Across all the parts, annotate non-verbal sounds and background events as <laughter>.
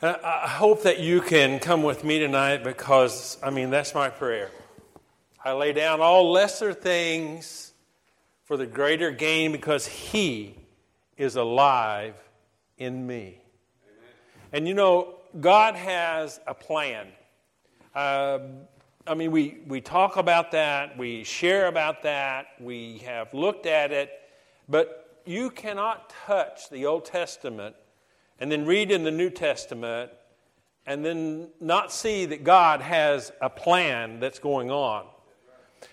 I hope that you can come with me tonight because, I mean, that's my prayer. I lay down all lesser things for the greater gain because He is alive in me. Amen. And you know, God has a plan. Uh, I mean, we, we talk about that, we share about that, we have looked at it, but you cannot touch the Old Testament and then read in the New Testament and then not see that God has a plan that's going on.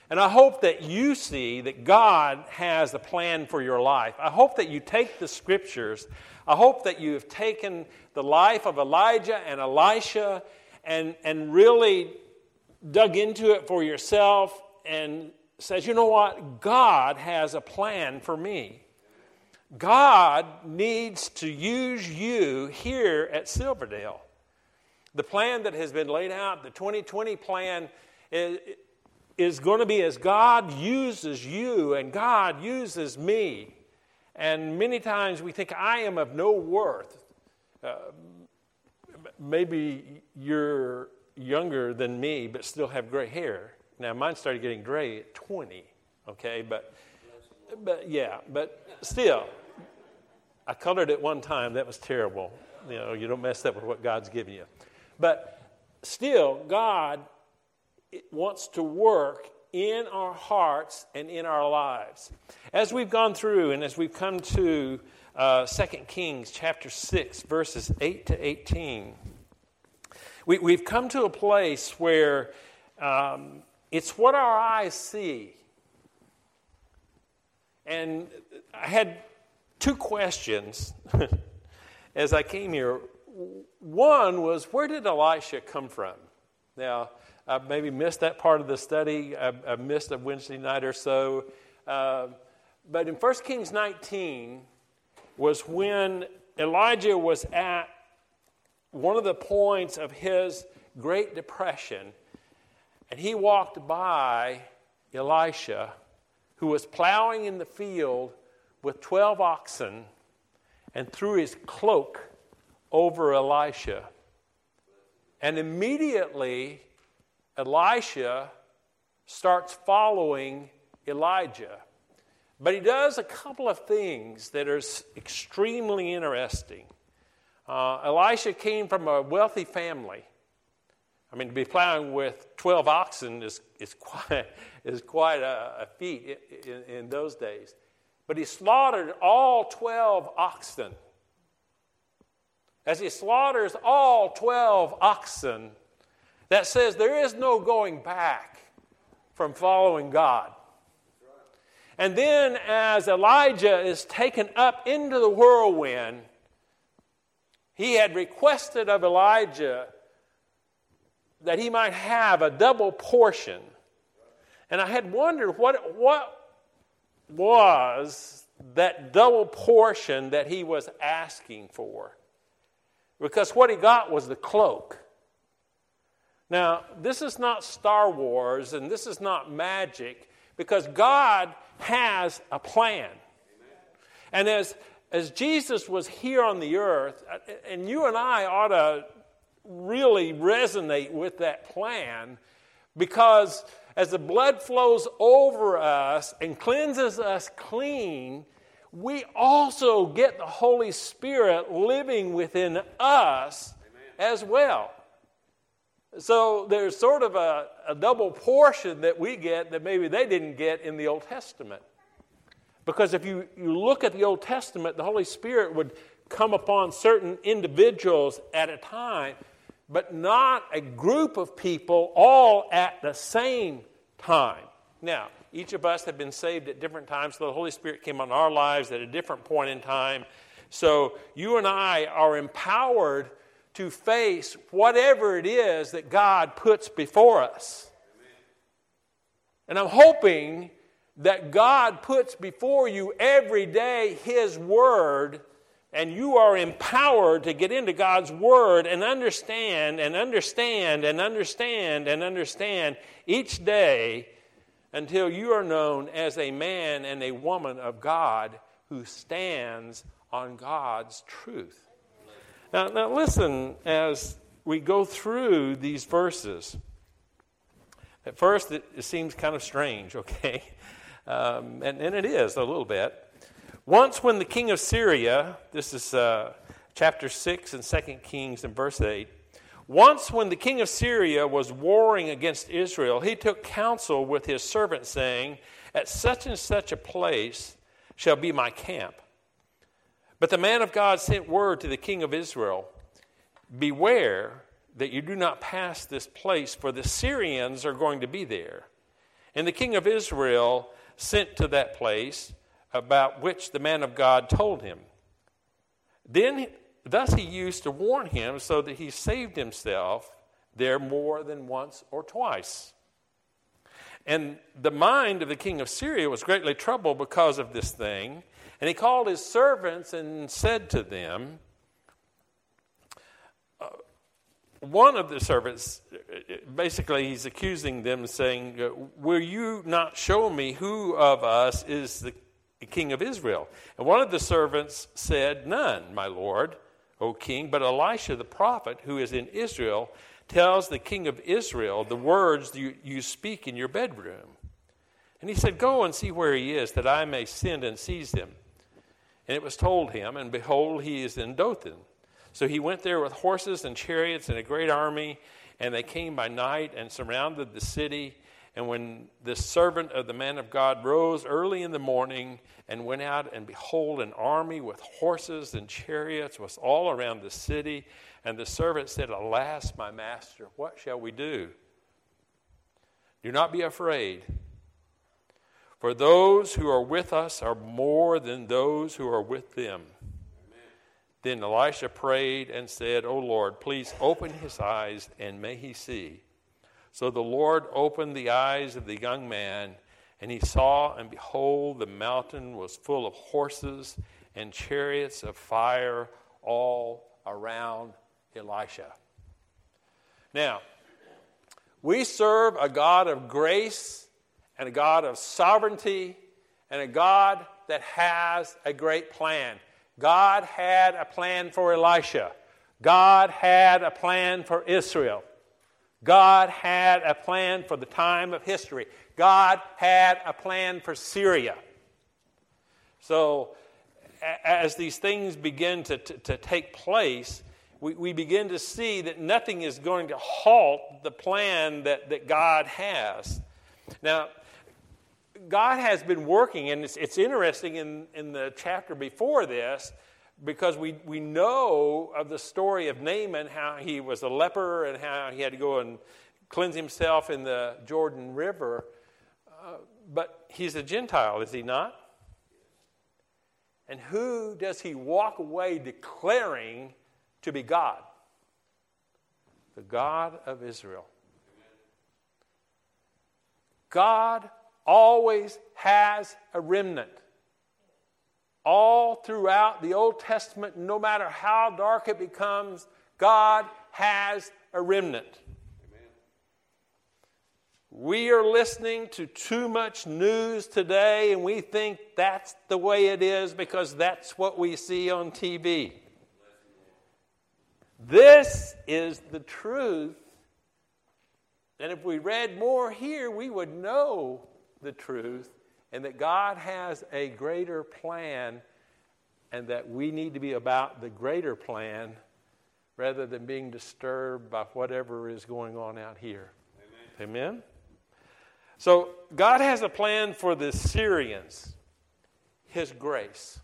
And I hope that you see that God has a plan for your life. I hope that you take the scriptures. I hope that you have taken the life of Elijah and Elisha and, and really dug into it for yourself and says, you know what? God has a plan for me. God needs to use you here at Silverdale. The plan that has been laid out, the 2020 plan, is, is going to be as God uses you and God uses me. And many times we think, I am of no worth. Uh, maybe you're younger than me, but still have gray hair. Now, mine started getting gray at 20, okay? But, but yeah, but still, I colored it one time. That was terrible. You know, you don't mess up with what God's given you. But still, God wants to work in our hearts and in our lives. As we've gone through and as we've come to uh, 2 Kings chapter 6, verses 8 to 18, we, we've come to a place where um, it's what our eyes see. And I had two questions <laughs> as I came here. One was, where did Elisha come from? Now, I maybe missed that part of the study. I, I missed a Wednesday night or so. Uh, but in 1 Kings 19 was when Elijah was at one of the points of his Great Depression, and he walked by Elisha, who was plowing in the field with 12 oxen, and threw his cloak over Elisha. And immediately, Elisha starts following Elijah. But he does a couple of things that are extremely interesting. Uh, Elisha came from a wealthy family. I mean, to be plowing with 12 oxen is, is <laughs> quite, is quite a, a feat in, in, those days. But he slaughtered all 12 oxen. As he slaughters all 12 oxen, that says there is no going back from following God. And then, as Elijah is taken up into the whirlwind, he had requested of Elijah that he might have a double portion. And I had wondered what, what was that double portion that he was asking for. Because what he got was the cloak. Now, this is not Star Wars and this is not magic because God has a plan. And as as Jesus was here on the earth, uh, and you and I ought to really resonate with that plan because as the blood flows over us and cleanses us clean, we also get the Holy Spirit living within us Amen. as well. So there's sort of a, a double portion that we get that maybe they didn't get in the Old Testament. Because if you, you look at the Old Testament, the Holy Spirit would come upon certain individuals at a time, but not a group of people all at the same time. Now, each of us have been saved at different times, so the Holy Spirit came on our lives at a different point in time. So you and I are empowered to face whatever it is that God puts before us. And I'm hoping that God puts before you every day His Word, and you are empowered to get into God's Word and understand and understand and understand and understand each day until you are known as a man and a woman of God who stands on God's truth. Now, now listen as we go through these verses. At first, it, it seems kind of strange, <laughs> okay? Um, and, and it is a little bit. Once, when the king of Syria, this is uh, chapter 6 and 2 Kings and verse 8. Once, when the king of Syria was warring against Israel, he took counsel with his servant, saying, At such and such a place shall be my camp. But the man of God sent word to the king of Israel Beware that you do not pass this place, for the Syrians are going to be there. And the king of Israel sent to that place about which the man of God told him. Then, thus he used to warn him so that he saved himself there more than once or twice. And the mind of the king of Syria was greatly troubled because of this thing. And he called his servants and said to them, uh, one of the servants, basically, he's accusing them, saying, Will you not show me who of us is the king of Israel? And one of the servants said, None, my lord, O king, but Elisha the prophet, who is in Israel, tells the king of Israel the words you, you speak in your bedroom. And he said, Go and see where he is, that I may send and seize him. And it was told him, and behold, he is in Dothan. So he went there with horses and chariots and a great army, and they came by night and surrounded the city. And when the servant of the man of God rose early in the morning and went out, and behold, an army with horses and chariots was all around the city. And the servant said, Alas, my master, what shall we do? Do not be afraid, for those who are with us are more than those who are with them. Then Elisha prayed and said, O Lord, please open his eyes and may he see. So the Lord opened the eyes of the young man, and he saw, and behold, the mountain was full of horses and chariots of fire all around Elisha. Now, we serve a God of grace and a God of sovereignty and a God that has a great plan. God had a plan for Elisha. God had a plan for Israel. God had a plan for the time of history. God had a plan for Syria. So, as these things begin to, to, to take place, we, we begin to see that nothing is going to halt the plan that, that God has. Now, God has been working, and it's, it's interesting in, in the chapter before this because we, we know of the story of Naaman, how he was a leper and how he had to go and cleanse himself in the Jordan River. Uh, but he's a Gentile, is he not? And who does he walk away declaring to be God? The God of Israel. God always has a remnant. All throughout the Old Testament, no matter how dark it becomes, God has a remnant. Amen. We are listening to too much news today, and we think that's the way it is because that's what we see on TV. This is the truth. And if we read more here, we would know the truth and that God has a greater plan and that we need to be about the greater plan rather than being disturbed by whatever is going on out here. Amen. Amen? So, God has a plan for the Syrians, His grace.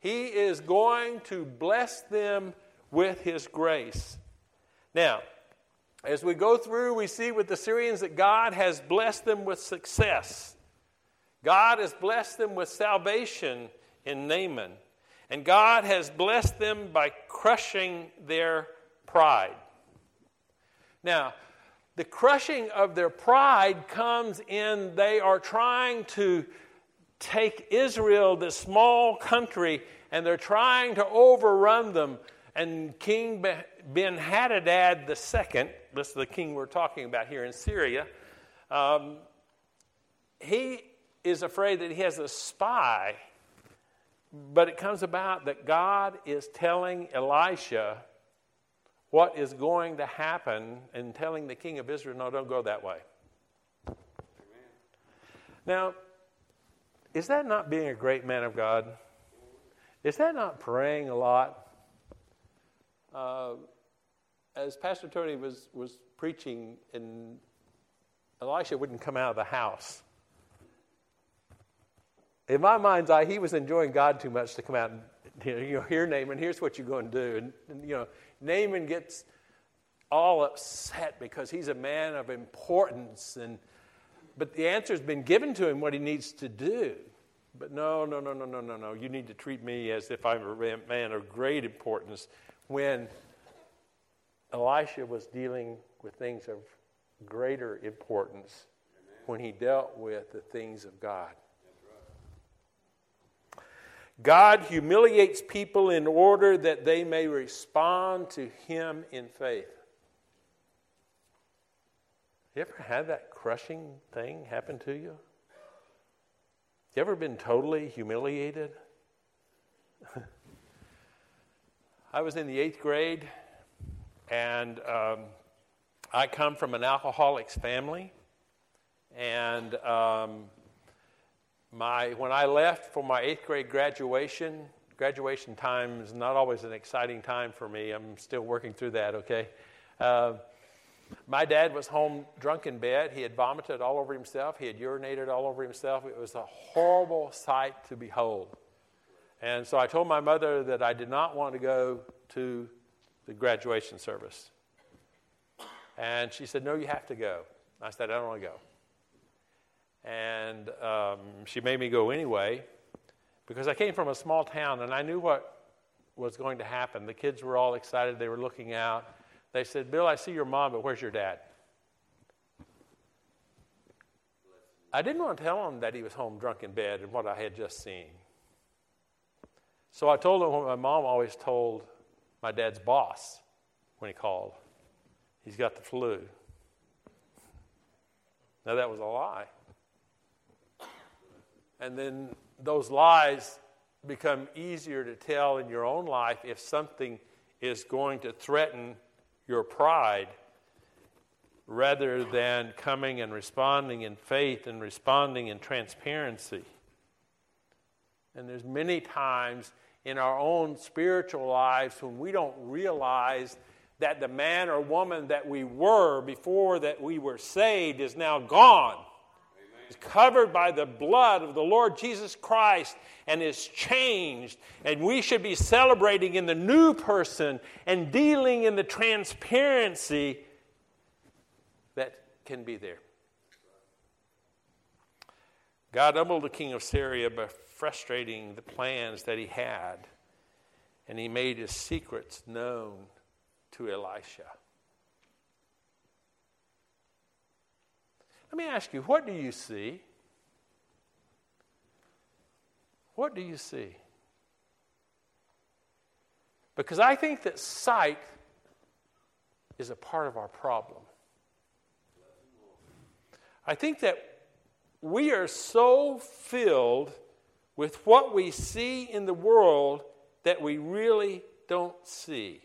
He is going to bless them with His grace. Now, as we go through, we see with the Syrians that God has blessed them with success. God has blessed them with salvation in Naaman. And God has blessed them by crushing their pride. Now, the crushing of their pride comes in they are trying to take Israel, this small country, and they're trying to overrun them. And King Ben Hadadad II, this is the king we're talking about here in Syria, um, he is afraid that he has a spy. But it comes about that God is telling Elisha what is going to happen and telling the king of Israel, no, don't go that way. Amen. Now, is that not being a great man of God? Is that not praying a lot? Uh, as Pastor Tony was, was preaching, and Elisha wouldn't come out of the house. In my mind's eye, he was enjoying God too much to come out and you know, Naaman, here's what you're going to do. And, and, you know, Naaman gets all upset because he's a man of importance and but the answer's been given to him what he needs to do. But no, no, no, no, no, no, no. You need to treat me as if I'm a man of great importance. When Elisha was dealing with things of greater importance, Amen. when he dealt with the things of God. God humiliates people in order that they may respond to Him in faith. You ever had that crushing thing happen to you? You ever been totally humiliated? <laughs> I was in the eighth grade, and um, I come from an alcoholics family, and um, my when I left for my eighth grade graduation, graduation time is not always an exciting time for me. I'm still working through that. Okay. Uh, my dad was home drunk in bed. He had vomited all over himself. He had urinated all over himself. It was a horrible sight to behold. And so I told my mother that I did not want to go to the graduation service. And she said, No, you have to go. I said, I don't want to go. And um, she made me go anyway because I came from a small town and I knew what was going to happen. The kids were all excited, they were looking out. They said, Bill, I see your mom, but where's your dad? I didn't want to tell him that he was home drunk in bed and what I had just seen. So I told him what my mom always told my dad's boss when he called. He's got the flu. Now, that was a lie. And then those lies become easier to tell in your own life if something is going to threaten your pride rather than coming and responding in faith and responding in transparency. And there's many times in our own spiritual lives when we don't realize that the man or woman that we were before that we were saved is now gone is covered by the blood of the Lord Jesus Christ and is changed. And we should be celebrating in the new person and dealing in the transparency that can be there. God humbled the king of Syria frustrating the plans that he had, and he made his secrets known to Elisha. Let me ask you, what do you see? What do you see? Because I think that sight is a part of our problem. I think that we are so filled with what we see in the world that we really don't see.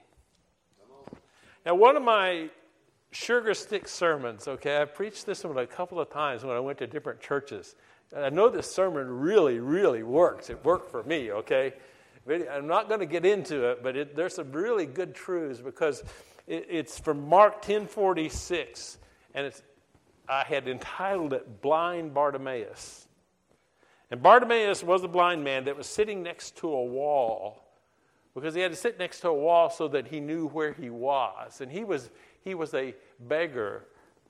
Now, one of my sugar stick sermons, okay? I preached this one a couple of times when I went to different churches. I know this sermon really, really works. It worked for me, okay? I'm not going to get into it, but it, there's some really good truths because it, it's from Mark 10:46, and it's I had entitled it "Blind Bartimaeus." And Bartimaeus was a blind man that was sitting next to a wall because he had to sit next to a wall so that he knew where he was, and he was he was a beggar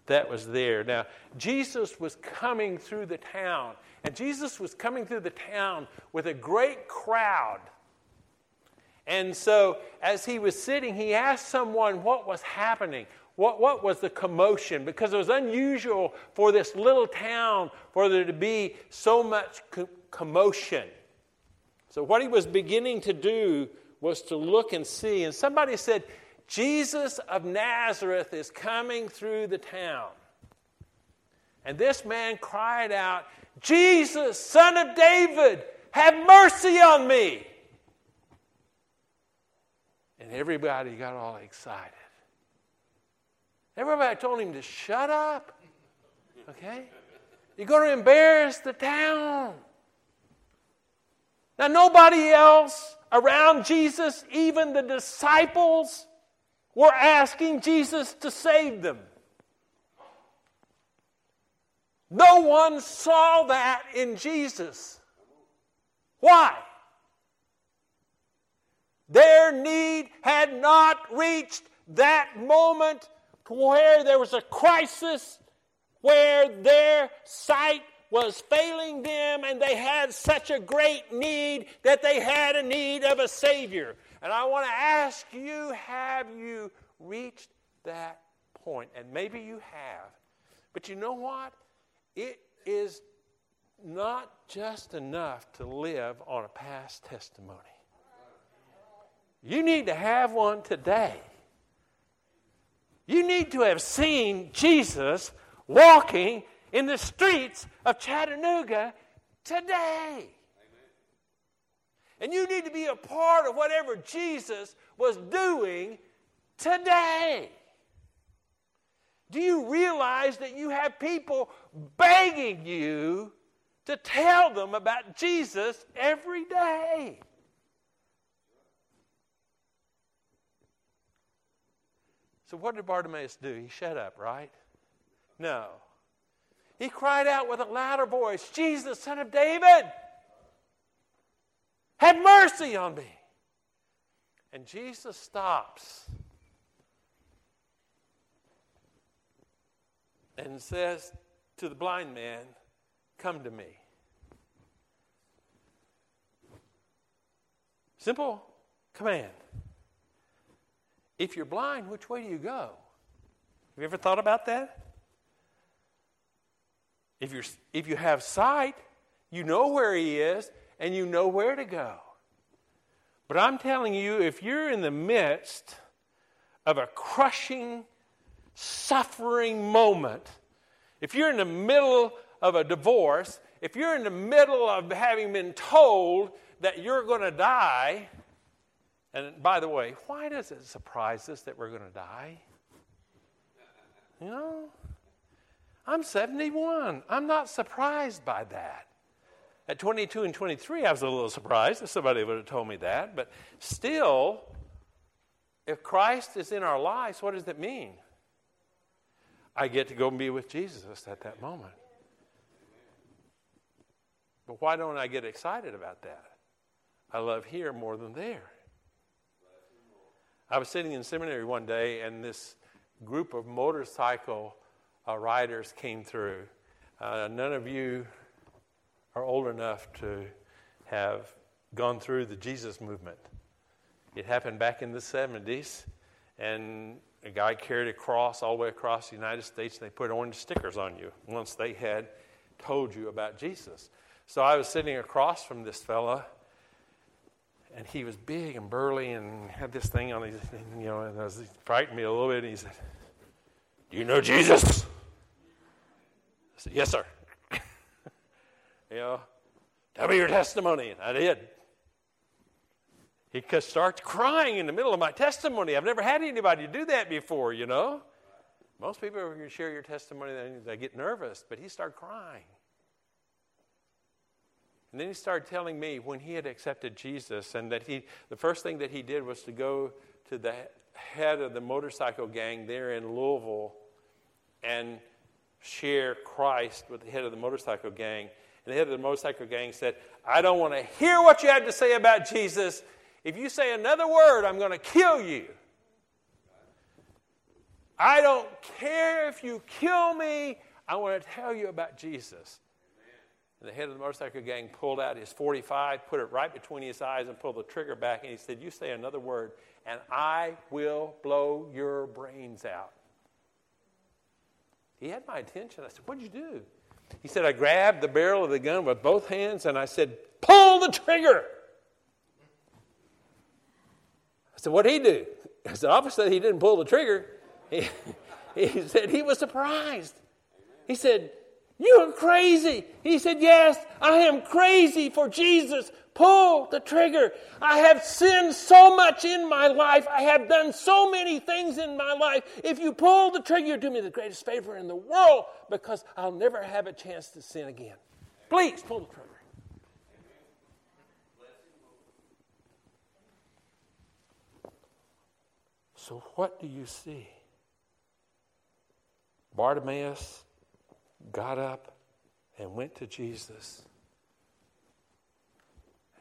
that was there. Now, Jesus was coming through the town, and Jesus was coming through the town with a great crowd. And so, as he was sitting, he asked someone what was happening. What, what was the commotion? Because it was unusual for this little town for there to be so much co- commotion. So, what he was beginning to do was to look and see. And somebody said, Jesus of Nazareth is coming through the town. And this man cried out, Jesus, son of David, have mercy on me. And everybody got all excited. Everybody told him to shut up. Okay? You're going to embarrass the town. Now, nobody else around Jesus, even the disciples, were asking Jesus to save them. No one saw that in Jesus. Why? Their need had not reached that moment where there was a crisis, where their sight was failing them, and they had such a great need that they had a need of a Savior. And I want to ask you have you reached that point? And maybe you have. But you know what? It is not just enough to live on a past testimony. You need to have one today. You need to have seen Jesus walking in the streets of Chattanooga today. And you need to be a part of whatever Jesus was doing today. Do you realize that you have people begging you to tell them about Jesus every day? So, what did Bartimaeus do? He shut up, right? No. He cried out with a louder voice Jesus, son of David, have mercy on me. And Jesus stops and says to the blind man, Come to me. Simple command. If you're blind, which way do you go? Have you ever thought about that? If, you're, if you have sight, you know where he is and you know where to go. But I'm telling you, if you're in the midst of a crushing, suffering moment, if you're in the middle of a divorce, if you're in the middle of having been told that you're going to die, and by the way, why does it surprise us that we're going to die? You know, I'm 71. I'm not surprised by that. At 22 and 23, I was a little surprised if somebody would have told me that. But still, if Christ is in our lives, what does that mean? I get to go and be with Jesus at that moment. But why don't I get excited about that? I love here more than there. I was sitting in seminary one day, and this group of motorcycle uh, riders came through. Uh, none of you are old enough to have gone through the Jesus movement. It happened back in the 70s, and a guy carried a cross all the way across the United States, and they put orange stickers on you once they had told you about Jesus. So I was sitting across from this fella and he was big and burly and had this thing on his, you know, and was, he frightened me a little bit. And he said, "Do you know Jesus?" I said, "Yes, sir." <laughs> you know, tell me your testimony, and I did. He starts crying in the middle of my testimony. I've never had anybody do that before, you know. Most people, when you share your testimony, they get nervous, but he started crying. And then he started telling me when he had accepted Jesus and that he, the first thing that he did was to go to the head of the motorcycle gang there in Louisville and share Christ with the head of the motorcycle gang. And the head of the motorcycle gang said, I don't want to hear what you have to say about Jesus. If you say another word, I'm going to kill you. I don't care if you kill me. I want to tell you about Jesus. And the head of the motorcycle gang pulled out his 45, put it right between his eyes, and pulled the trigger back. And he said, You say another word, and I will blow your brains out. he had my attention. I said, What'd you do? He said, I grabbed the barrel of the gun with both hands and I said, Pull the trigger. I said, What'd he do? I said, Obviously, he didn't pull the trigger. He, <laughs> he said, He was surprised. He said, You're crazy. He said, Yes, I am crazy for Jesus. Pull the trigger. I have sinned so much in my life. I have done so many things in my life. If you pull the trigger, you do me the greatest favor in the world because I'll never have a chance to sin again. Please pull the trigger. So, what do you see? Bartimaeus got up and went to Jesus.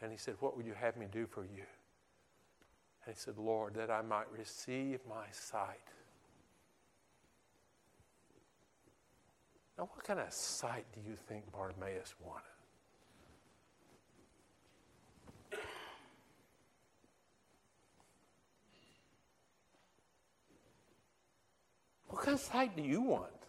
And he said, What would you have me do for you? And he said, Lord, that I might receive my sight. Now, what kind of sight do you think Bartimaeus wanted? What kind of sight do you want?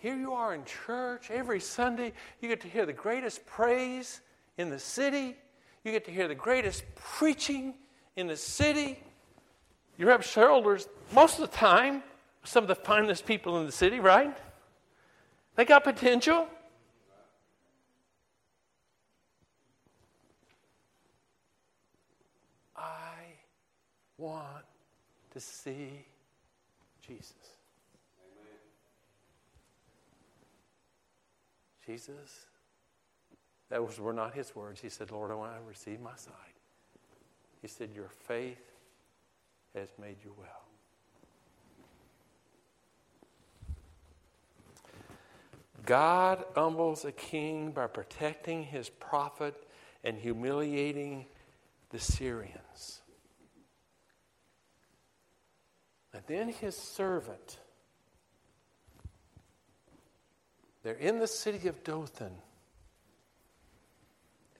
Here you are in church every Sunday. You get to hear the greatest praise in the city. You get to hear the greatest preaching in the city. You rub shoulders most of the time some of the finest people in the city, right? They got potential. I want to see Jesus. Jesus, those were not his words. He said, Lord, I want to receive my sight. He said, Your faith has made you well. God humbles a king by protecting his prophet and humiliating the Syrians. And then his servant They're in the city of Dothan.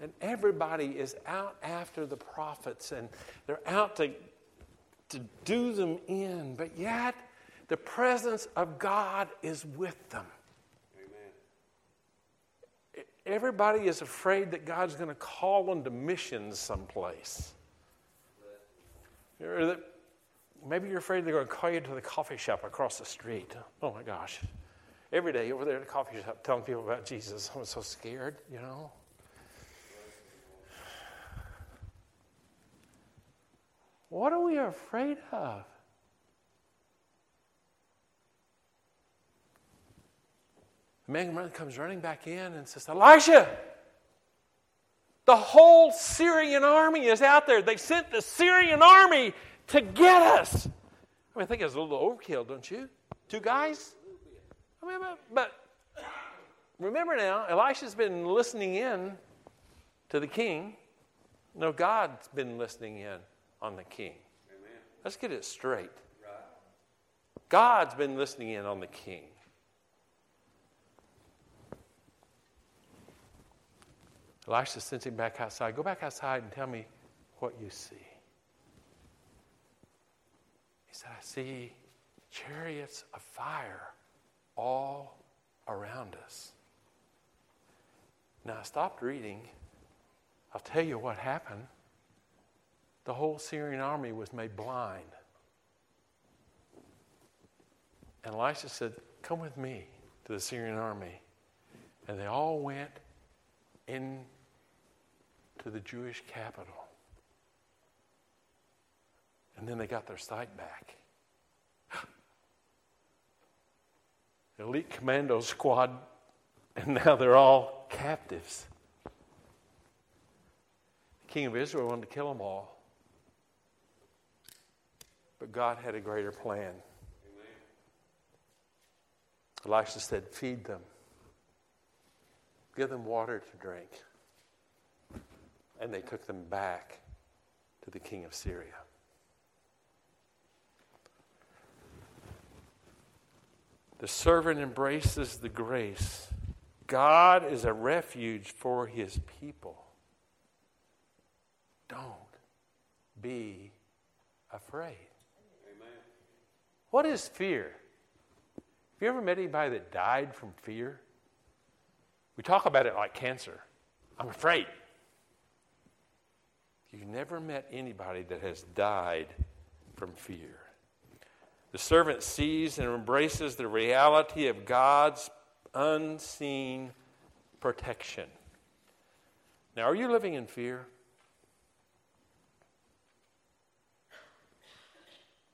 And everybody is out after the prophets and they're out to, to do them in. But yet, the presence of God is with them. Amen. Everybody is afraid that God's going to call them to missions someplace. Maybe you're afraid they're going to call you to the coffee shop across the street. Oh my gosh every day over there at the coffee shop telling people about Jesus. I'm so scared, you know. What are we afraid of? The man comes running back in and says, Elisha, the whole Syrian army is out there. They sent the Syrian army to get us. I mean, I think it's a little overkill, don't you? Two guys? I mean, but, but remember now, Elisha's been listening in to the king. No, God's been listening in on the king. Amen. Let's get it straight. Right. God's been listening in on the king. Elisha sends him back outside. Go back outside and tell me what you see. He said, I see chariots of fire all around us. Now, I stopped reading. I'll tell you what happened. The whole Syrian army was made blind. And Elisha said, Come with me to the Syrian army. And they all went in to the Jewish capital. And then they got their sight back. Elite commando squad, and now they're all captives. The king of Israel wanted to kill them all. But God had a greater plan. Elisha said, Feed them, give them water to drink. And they took them back to the king of Syria. The servant embraces the grace. God is a refuge for his people. Don't be afraid. Amen. What is fear? Have you ever met anybody that died from fear? We talk about it like cancer. I'm afraid. You've never met anybody that has died from fear. The servant sees and embraces the reality of God's unseen protection. Now, are you living in fear?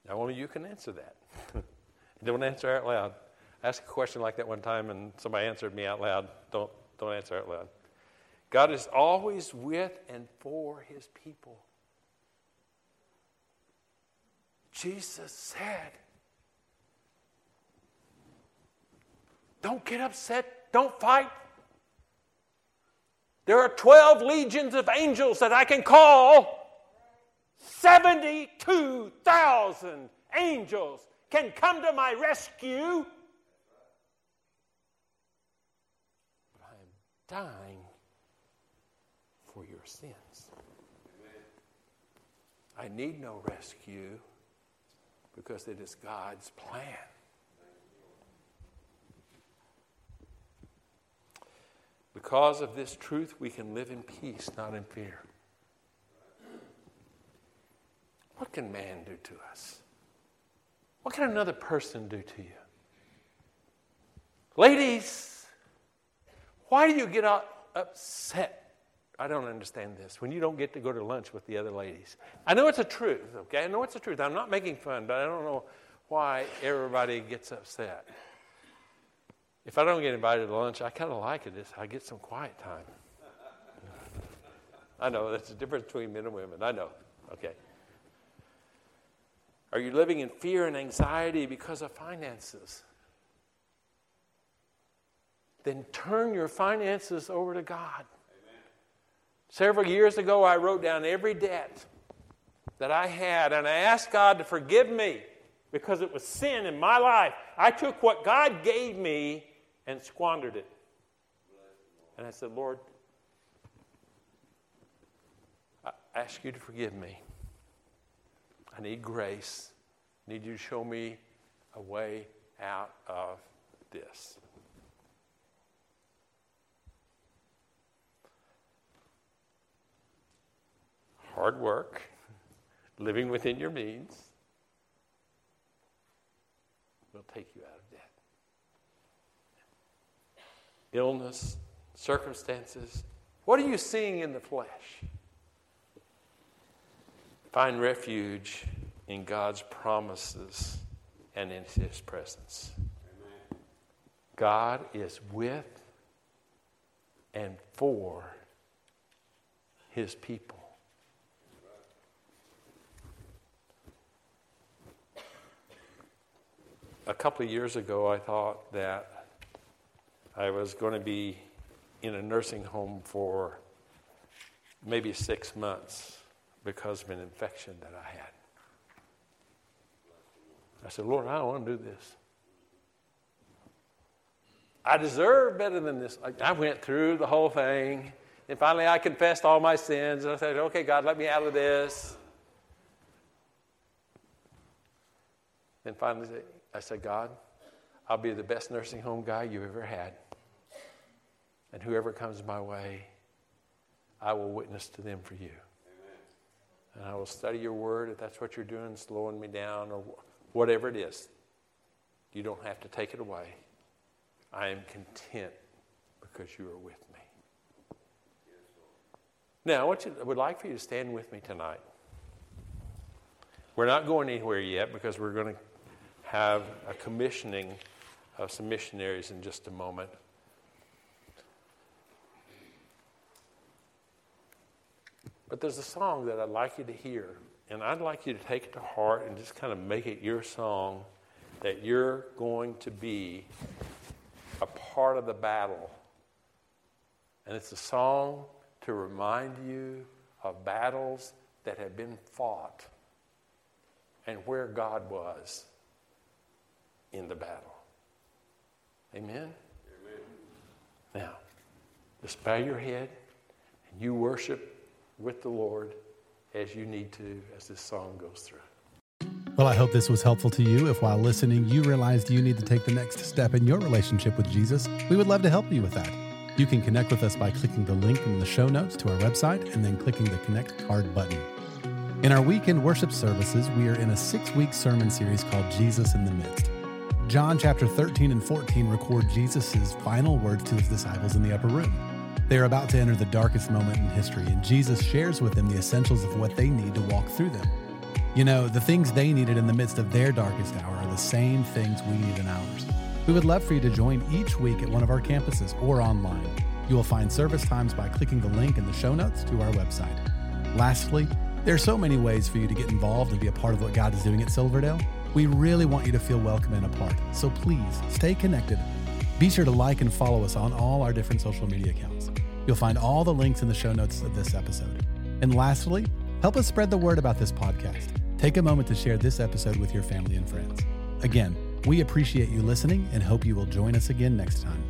Now, only you can answer that. <laughs> Don't answer out loud. I asked a question like that one time, and somebody answered me out loud. Don't, don't answer out loud. God is always with and for his people. Jesus said, Don't get upset, don't fight. There are 12 legions of angels that I can call. 72,000 angels can come to my rescue. But I am dying for your sins. I need no rescue because it is God's plan. Because of this truth, we can live in peace, not in fear. What can man do to us? What can another person do to you? Ladies, why do you get upset? I don't understand this. When you don't get to go to lunch with the other ladies. I know it's a truth, okay? I know it's a truth. I'm not making fun, but I don't know why everybody gets upset. If I don't get invited to lunch, I kind of like it. I get some quiet time. I know that's the difference between men and women. I know. Okay. Are you living in fear and anxiety because of finances? Then turn your finances over to God. Amen. Several years ago, I wrote down every debt that I had, and I asked God to forgive me because it was sin in my life. I took what God gave me and squandered it. And I said, Lord, I ask you to forgive me. I need grace. I need you to show me a way out of this. Hard work, living within your means, will take you out of debt. Illness, circumstances. What are you seeing in the flesh? Find refuge in God's promises and in His presence. God is with and for His people. A couple of years ago, I thought that I was going to be in a nursing home for maybe six months because of an infection that I had. I said, Lord, I don't want to do this. I deserve better than this. I went through the whole thing. And finally, I confessed all my sins. And I said, okay, God, let me out of this. Then finally, I said, God, I'll be the best nursing home guy you've ever had. And whoever comes my way, I will witness to them for you. Amen. And I will study your word if that's what you're doing, slowing me down or whatever it is. You don't have to take it away. I am content because you are with me. Now, I, you, I would like for you to stand with me tonight. We're not going anywhere yet because we're going to have a commissioning of some missionaries in just a moment. But there's a song that I'd like you to hear, and I'd like you to take it to heart and just kind of make it your song that you're going to be a part of the battle. And it's a song to remind you of battles that have been fought and where God was in the battle. Amen? Amen. Now, just bow your head and you worship with the Lord as you need to as this song goes through. Well, I hope this was helpful to you. If while listening, you realized you need to take the next step in your relationship with Jesus, we would love to help you with that. You can connect with us by clicking the link in the show notes to our website and then clicking the Connect card button. In our weekend worship services, we are in a six week sermon series called Jesus in the Midst. John chapter 13 and 14 record Jesus' final words to his disciples in the upper room. They are about to enter the darkest moment in history, and Jesus shares with them the essentials of what they need to walk through them. You know, the things they needed in the midst of their darkest hour are the same things we need in ours. We would love for you to join each week at one of our campuses or online. You will find service times by clicking the link in the show notes to our website. Lastly, there are so many ways for you to get involved and be a part of what God is doing at Silverdale. We really want you to feel welcome and a part, so please stay connected. Be sure to like and follow us on all our different social media accounts. You'll find all the links in the show notes of this episode. And lastly, help us spread the word about this podcast. Take a moment to share this episode with your family and friends. Again, we appreciate you listening and hope you will join us again next time.